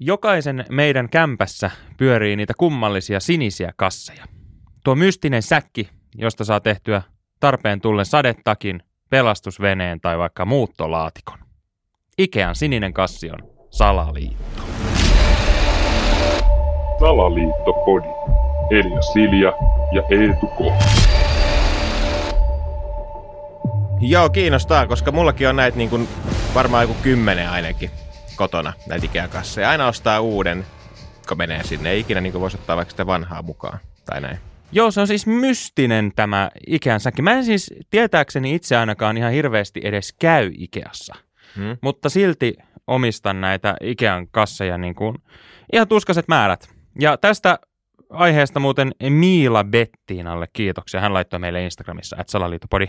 Jokaisen meidän kämpässä pyörii niitä kummallisia sinisiä kasseja. Tuo mystinen säkki, josta saa tehtyä tarpeen tullen sadetakin, pelastusveneen tai vaikka muuttolaatikon. Ikean sininen kassi on salaliitto. Salaliittopodi. Elia Silja ja Eetu K. Joo, kiinnostaa, koska mullakin on näitä niin kuin, varmaan joku kymmenen ainakin kotona, näitä Ikea-kasseja. Aina ostaa uuden, kun menee sinne. Ei ikinä niin voisi ottaa vaikka sitä vanhaa mukaan tai näin. Joo, se on siis mystinen tämä Ikean säkki. Mä en siis tietääkseni itse ainakaan ihan hirveästi edes käy Ikeassa. Hmm? Mutta silti omistan näitä Ikean kasseja niin kuin ihan tuskaset määrät. Ja tästä aiheesta muuten Miila Bettiinalle kiitoksia. Hän laittoi meille Instagramissa, että salaliittopodi,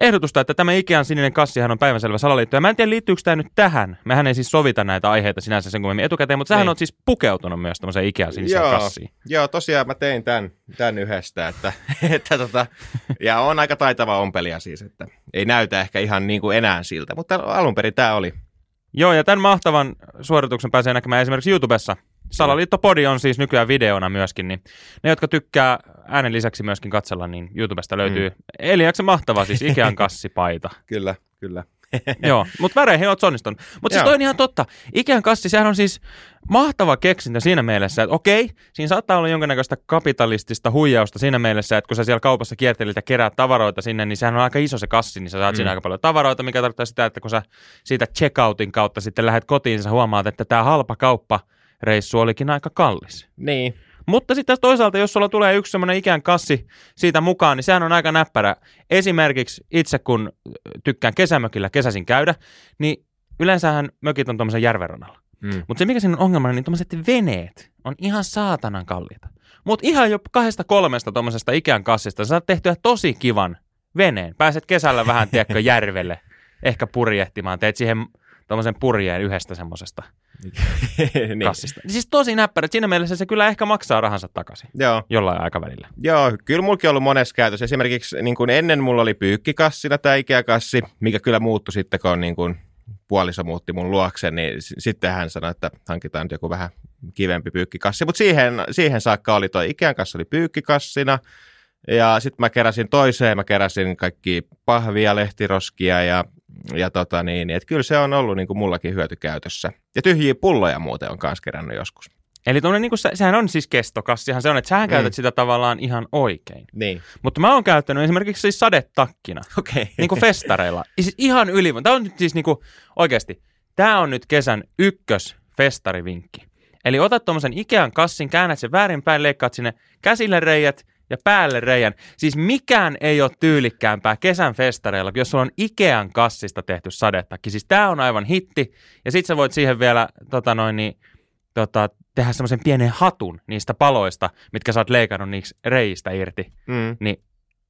ehdotusta, että tämä Ikean sininen kassihan on päivänselvä salaliitto. Ja mä en tiedä, liittyykö tämä nyt tähän. Mehän ei siis sovita näitä aiheita sinänsä sen kummemmin etukäteen, mutta sähän Niin. on siis pukeutunut myös tämmöiseen Ikean siniseen Joo, kassiin. joo, tosiaan mä tein tämän, tämän yhdestä, että, että tota, ja on aika taitava ompelija siis, että ei näytä ehkä ihan niin kuin enää siltä, mutta alun perin tämä oli. Joo, ja tämän mahtavan suorituksen pääsee näkemään esimerkiksi YouTubessa. Salaliittopodi on siis nykyään videona myöskin, niin ne, jotka tykkää äänen lisäksi myöskin katsella, niin YouTubesta löytyy mm. Eliaksen mahtava siis Ikean kassipaita. Kyllä, kyllä. Joo, mutta väreihin oot onnistunut. Mutta siis toi on ihan totta. Ikean kassi, sehän on siis mahtava keksintö siinä mielessä, että okei, siinä saattaa olla jonkinnäköistä kapitalistista huijausta siinä mielessä, että kun sä siellä kaupassa kiertelit ja keräät tavaroita sinne, niin sehän on aika iso se kassi, niin sä saat mm. siinä aika paljon tavaroita, mikä tarkoittaa sitä, että kun sä siitä checkoutin kautta sitten lähdet kotiin, sä huomaat, että tämä halpa kauppareissu olikin aika kallis. Niin, Mutta sitten toisaalta, jos sulla tulee yksi semmoinen ikään kassi siitä mukaan, niin sehän on aika näppärä. Esimerkiksi itse, kun tykkään kesämökillä kesäsin käydä, niin yleensähän mökit on tuommoisen järvenrannalla. mm. Mutta se, mikä siinä on ongelmana, niin tuommoiset veneet on ihan saatanan kalliita. Mutta ihan jo kahdesta kolmesta tuommoisesta ikään kassista sä saat tehtyä tosi kivan veneen. Pääset kesällä vähän, tiedätkö, järvelle ehkä purjehtimaan. Teet siihen tuommoisen purjeen yhdestä semmoisesta niin. kassista. Siis tosi näppärä. Siinä mielessä se kyllä ehkä maksaa rahansa takaisin Joo, jollain aikavälillä. Joo, kyllä mullakin on ollut monessa käytössä. Esimerkiksi niin kuin ennen mulla oli pyykkikassina tämä Ikea-kassi, mikä kyllä muuttui sitten, kun niin kuin puoliso muutti mun luokse, niin sitten hän sanoi, että hankitaan nyt joku vähän kivempi pyykkikassi. Mutta siihen, siihen saakka oli toi Ikean kassi oli pyykkikassina, ja sitten mä keräsin toiseen, mä keräsin kaikki pahvia, lehtiroskia ja, ja tota niin, että kyllä se on ollut niin kuin mullakin hyötykäytössä. Ja tyhjiä pulloja muuten on kanssa kerännyt joskus. Eli niin kuin, se, sehän on siis kestokassihan se on, että sähän Mm. käytät sitä tavallaan ihan oikein. Niin. Mutta mä oon käyttänyt esimerkiksi siis sadetakkina, Okei. niin kuin festareilla. Siis ihan yli. Tämä on nyt siis niin kuin, oikeasti, tämä on nyt kesän ykkös festarivinkki. Eli otat tuommoisen Ikean kassin, käännät sen väärinpäin, leikkaat sinne käsille reijät ja päälle reijän. Siis mikään ei ole tyylikkäämpää kesän festareilla, jos sulla on Ikean kassista tehty sadetakki. Siis tämä on aivan hitti. Ja sit sä voit siihen vielä tota noin, niin, tota, tehdä semmoisen pienen hatun niistä paloista, mitkä sä oot leikannut niistä reistä irti. Mm. Niin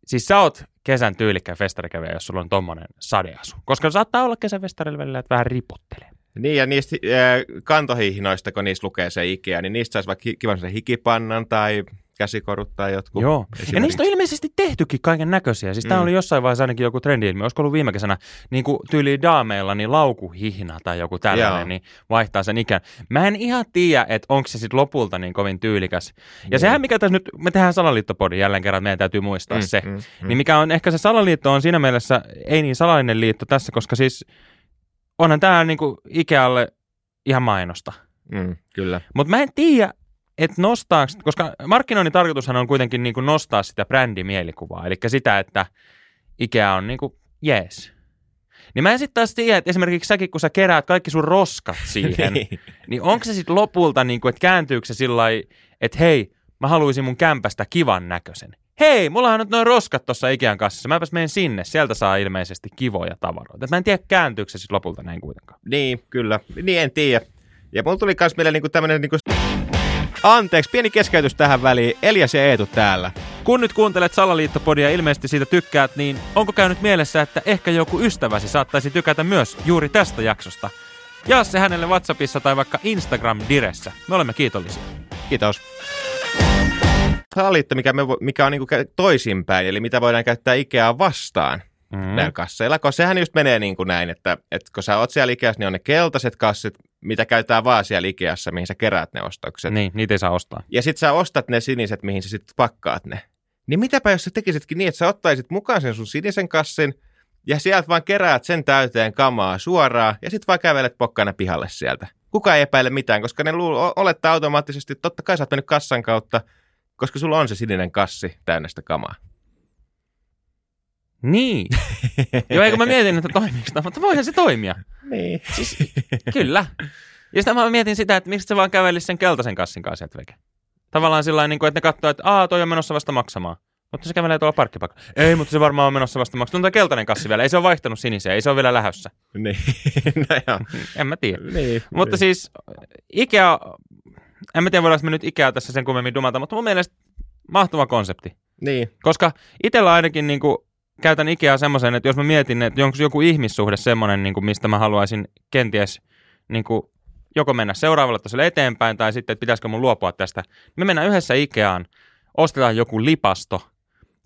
siis sä oot kesän tyylikkään festarikävijä, jos sulla on tommonen sadeasu. Koska saattaa olla kesän festarilla välillä, että vähän ripottelee. Niin, ja niistä äh, kantohihnoista, kun niissä lukee se Ikea, niin niistä saisi vaikka ki- kivan sen hikipannan tai käsikorut tai jotkut. Joo. Ja niistä on ilmeisesti tehtykin kaiken näköisiä. Siis Mm. oli jossain vaiheessa ainakin joku trendi. Olisiko ollut viime kesänä niin kuin tyyli daameilla, niin laukuhihna tai joku tällainen, Joo. niin vaihtaa sen ikään. Mä en ihan tiedä, että onko se sitten lopulta niin kovin tyylikäs. Ja Niin. sehän, mikä tässä nyt, me tehdään salaliittopodin jälleen kerran, meidän täytyy muistaa Mm, se. mm, mm. Niin mikä on ehkä se salaliitto on siinä mielessä ei niin salainen liitto tässä, koska siis onhan tämä niinku Ikealle ihan mainosta. Mm, kyllä. Mutta mä en tiedä, että nostaako, koska markkinoinnin tarkoitushan on kuitenkin niinku nostaa sitä brändimielikuvaa, eli sitä, että Ikea on niinku jees. Niin mä en sitten taas tiedä, että esimerkiksi säkin, kun sä keräät kaikki sun roskat siihen, Niin. niin onko se sitten lopulta, niinku, että kääntyykö se sillä että hei, mä haluaisin mun kämpästä kivan näköisen. Hei, mullahan on nyt noin roskat tuossa Ikean kassissa, mäpäs menen sinne, sieltä saa ilmeisesti kivoja tavaroita. Et mä en tiedä, kääntyykö se sitten lopulta näin kuitenkaan. niin, kyllä. Niin en tiedä. Ja mulla tuli myös mieleen niinku tämmönen niinku... Anteeksi, pieni keskeytys tähän väliin. Elias ja Eetu täällä. Kun nyt kuuntelet Salaliittopodia ja ilmeisesti siitä tykkäät, niin onko käynyt mielessä, että ehkä joku ystäväsi saattaisi tykätä myös juuri tästä jaksosta? Jaa se hänelle WhatsAppissa tai vaikka Instagram-diressä. Me olemme kiitollisia. Kiitos. Salaliitto, mikä, me, mikä on kä- toisinpäin, eli mitä voidaan käyttää Ikeaa vastaan Mm. näillä kasseilla, koska sehän just menee niin kuin näin, että, että kun sä oot siellä Ikeassa, niin on ne keltaiset kassit, mitä käytetään vaan siellä Ikeassa, mihin sä keräät ne ostokset. Niin, niitä ei saa ostaa. Ja sit sä ostat ne siniset, mihin sä sitten pakkaat ne. Niin mitäpä jos sä tekisitkin niin, että sä ottaisit mukaan sen sun sinisen kassin ja sieltä vaan keräät sen täyteen kamaa suoraan ja sitten vaan kävelet pokkana pihalle sieltä. Kuka ei epäile mitään, koska ne luul, olettaa automaattisesti, että totta kai sä oot mennyt kassan kautta, koska sulla on se sininen kassi täynnä sitä kamaa. Niin. Joo, eikö mä mietin, että toimiiko tämä, mutta voihan se toimia. Niin. Siis, kyllä. Ja sitten mä mietin sitä, että miksi se vaan kävelisi sen keltaisen kassin kanssa sieltä veke. Tavallaan sillä niin kuin, että ne katsoo, että aa, toi on menossa vasta maksamaan. Mutta se kävelee tuolla parkkipaikalla. Ei, mutta se varmaan on menossa vasta maksamaan. On tuo keltainen kassi vielä. Ei se ole vaihtanut sinisiä. Ei se ole vielä lähössä. Niin. no joo. En mä tiedä. Niin. Mutta siis Ikea, en mä tiedä voidaanko me nyt Ikea tässä sen kummemmin dumata, mutta mun mielestä mahtava konsepti. Niin. Koska itsellä ainakin niin kuin, käytän Ikeaa semmoisen, että jos mä mietin, että onko joku ihmissuhde semmoinen, niin kuin, mistä mä haluaisin kenties niin kuin, joko mennä seuraavalle tasolle eteenpäin tai sitten, että pitäisikö mun luopua tästä. Me mennään yhdessä Ikeaan, ostetaan joku lipasto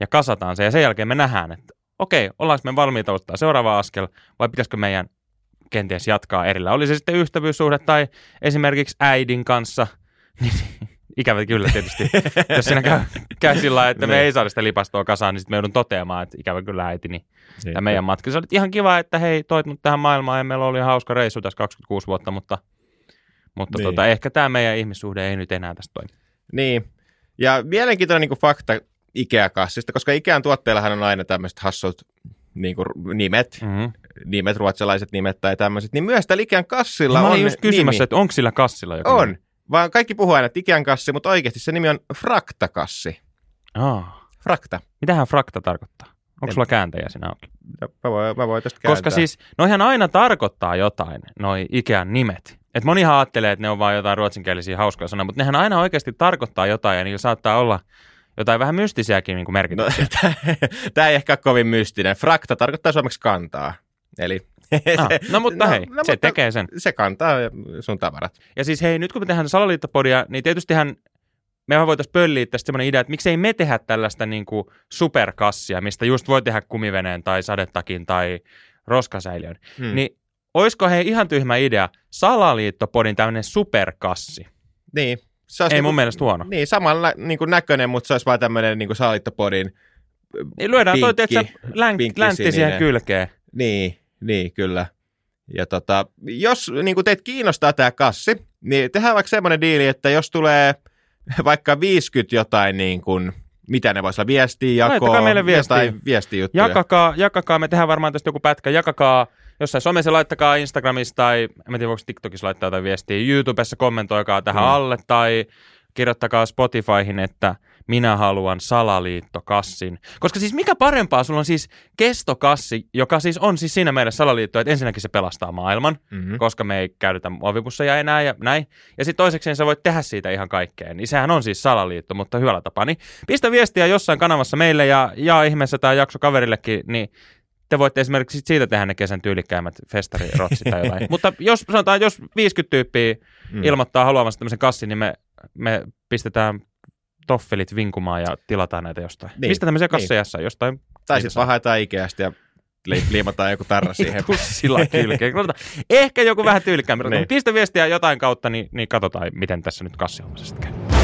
ja kasataan se ja sen jälkeen me nähdään, että okei, ollaanko me valmiita ottaa seuraava askel vai pitäisikö meidän kenties jatkaa erillä. Oli se sitten ystävyyssuhde tai esimerkiksi äidin kanssa, niin ikävä kyllä tietysti. Jos siinä käy, käy sillä lailla, että me Niin. ei saada sitä lipastoa kasaan, niin sitten me joudun toteamaan, että ikävä kyllä äiti, niin tämä meidän matka. Se oli ihan kiva, että hei, toit mut tähän maailmaan ja meillä oli hauska reissu tässä 26 vuotta, mutta, mutta Niin. tota, ehkä tämä meidän ihmissuhde ei nyt enää tästä toimi. Niin. Ja mielenkiintoinen niin kuin fakta Ikea-kassista, koska Ikean tuotteillahan on aina tämmöiset hassut niin kuin nimet, Mm-hmm. nimet, ruotsalaiset nimet tai tämmöiset, niin myös tällä Ikean kassilla Mä on olin just kysymässä, nimi. että onko sillä kassilla joku On. nimi? Vaan kaikki puhuu aina, että Ikean kassi, mutta oikeasti se nimi on Fraktakassi. Aa. Frakta. Mitähän frakta tarkoittaa? Onko En- sulla kääntäjä siinä auki? No, Mä voin, mä voin tästä Koska siis, noihän aina tarkoittaa jotain, noi Ikean nimet. Et monihan ajattelee, että ne on vain jotain ruotsinkielisiä hauskoja sanoja, mutta nehän aina oikeasti tarkoittaa jotain ja niillä saattaa olla jotain vähän mystisiäkin niin kuin No, merkityksiä. Tämä ei ehkä ole kovin mystinen. Frakta tarkoittaa suomeksi kantaa. Eli Ah, no mutta No, hei, no, se mutta- tekee sen. se kantaa sun tavarat. Ja siis hei, nyt kun me tehdään salaliittopodia, niin tietystihän mehän voitaisiin pölliä tästä semmoinen idea, että miksei me tehdä tällaista niin kuin superkassia, mistä just voi tehdä kumiveneen tai sadetakin tai roskasäiliön. Hmm. Niin olisiko hei ihan tyhmä idea salaliittopodin tämmöinen superkassi? Niin. Se olisi Ei niinku- mun mielestä huono. Niin, samalla niin kuin näköinen, mutta se olisi vaan tämmöinen niin kuin salittopodin. Niin lyödään toi, Pinkki, tiedätkö, länk, pinkki läntti siihen kylkeen. Niin, niin kyllä. Ja tota, jos niin kuin teitä kiinnostaa tämä kassi, niin tehdään vaikka semmoinen diili, että jos tulee vaikka 50 jotain niin kuin, mitä ne voisi olla, viestiä, Laittakaa jakoa, meille viestiä. jotain viestijuttuja. Jakakaa, jakakaa, me tehdään varmaan tästä joku pätkä, jakakaa jossain somessa, laittakaa Instagramissa tai en tiedä, voiko TikTokissa laittaa jotain viestiä, YouTubessa kommentoikaa tähän Mm. alle tai kirjoittakaa Spotifyhin, että minä haluan salaliittokassin. Koska siis mikä parempaa, sulla on siis kestokassi, joka siis on siis siinä meidän salaliitto, että ensinnäkin se pelastaa maailman, Mm-hmm. koska me ei käytetä muovipusseja enää ja näin. Ja sitten toisekseen sä voit tehdä siitä ihan kaikkea. Niin sehän on siis salaliitto, mutta hyvällä tapaa. Niin pistä viestiä jossain kanavassa meille ja jaa ihmeessä tämä jakso kaverillekin, niin te voitte esimerkiksi siitä tehdä ne kesän tyylikkäimmät festarirotsit tai jotain. mutta jos sanotaan, jos 50 tyyppiä Mm. ilmoittaa haluavansa tämmöisen kassin, niin me, me pistetään toffelit vinkumaan ja tilataan näitä jostain. Niin, Niin. Mistä tämmöisiä niin. kasseja jossain? Jostain Tai sitten vaan haetaan Ikeasta ja li- liimataan joku tarra siihen. pussilla kylkeen. Ehkä joku vähän tyylikkäämpi. Niin. Niin. Pistä viestiä jotain kautta, niin, niin katsotaan, miten tässä nyt kassihommassa sitten käy.